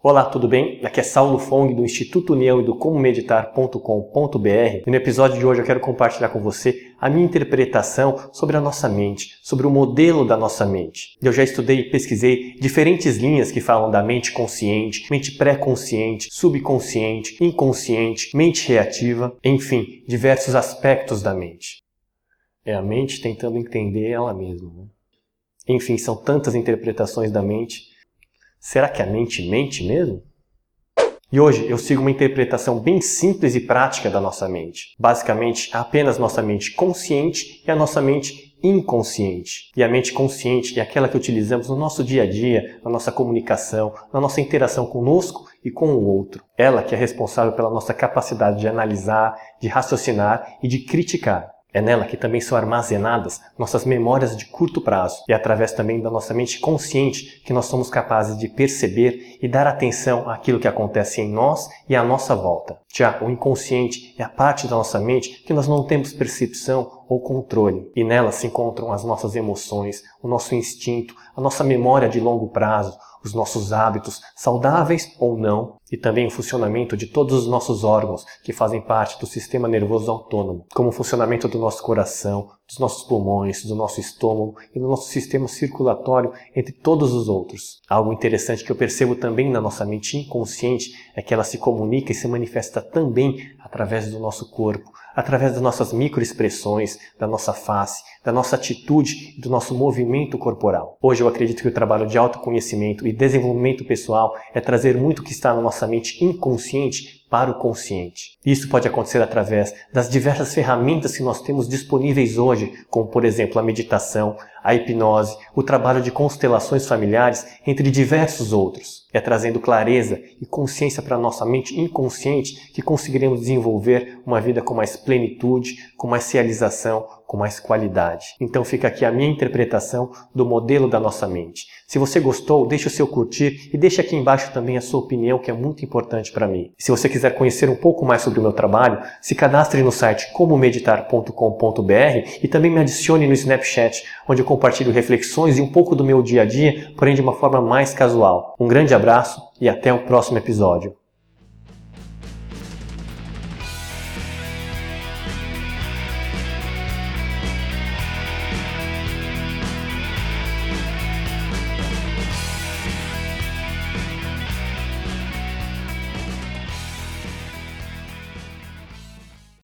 Olá, tudo bem? Aqui é Saulo Fong do Instituto União e do comomeditar.com.br e no episódio de hoje eu quero compartilhar com você a minha interpretação sobre a nossa mente, sobre o modelo da nossa mente. Eu já estudei e pesquisei diferentes linhas que falam da mente consciente, mente pré-consciente, subconsciente, inconsciente, mente reativa, enfim, diversos aspectos da mente. É a mente tentando entender ela mesma. Né? Enfim, são tantas interpretações da mente Será que a mente mente mesmo? E hoje eu sigo uma interpretação bem simples e prática da nossa mente. Basicamente, apenas nossa mente consciente e a nossa mente inconsciente. E a mente consciente é aquela que utilizamos no nosso dia a dia, na nossa comunicação, na nossa interação conosco e com o outro. Ela que é responsável pela nossa capacidade de analisar, de raciocinar e de criticar. É nela que também são armazenadas nossas memórias de curto prazo e através também da nossa mente consciente que nós somos capazes de perceber e dar atenção àquilo que acontece em nós e à nossa volta. Já o inconsciente é a parte da nossa mente que nós não temos percepção ou controle, e nela se encontram as nossas emoções, o nosso instinto, a nossa memória de longo prazo, os nossos hábitos, saudáveis ou não, e também o funcionamento de todos os nossos órgãos que fazem parte do sistema nervoso autônomo, como o funcionamento do nosso coração, dos nossos pulmões, do nosso estômago e do nosso sistema circulatório, entre todos os outros. Algo interessante que eu percebo também na nossa mente inconsciente é que ela se comunica e se manifesta também através do nosso corpo, através das nossas microexpressões, da nossa face, da nossa atitude e do nosso movimento corporal. Hoje eu acredito que o trabalho de autoconhecimento e desenvolvimento pessoal é trazer muito o que está na nossa mente inconsciente para o consciente. Isso pode acontecer através das diversas ferramentas que nós temos disponíveis hoje, como por exemplo a meditação, a hipnose, o trabalho de constelações familiares, entre diversos outros. É trazendo clareza e consciência para nossa mente inconsciente que conseguiremos desenvolver uma vida com mais plenitude, com mais realização, com mais qualidade. Então fica aqui a minha interpretação do modelo da nossa mente. Se você gostou, deixe o seu curtir e deixe aqui embaixo também a sua opinião, que é muito importante para mim. Se você quiser conhecer um pouco mais sobre o meu trabalho, se cadastre no site comomeditar.com.br e também me adicione no Snapchat, onde eu compartilho reflexões e um pouco do meu dia a dia, porém de uma forma mais casual. Um grande abraço e até o próximo episódio.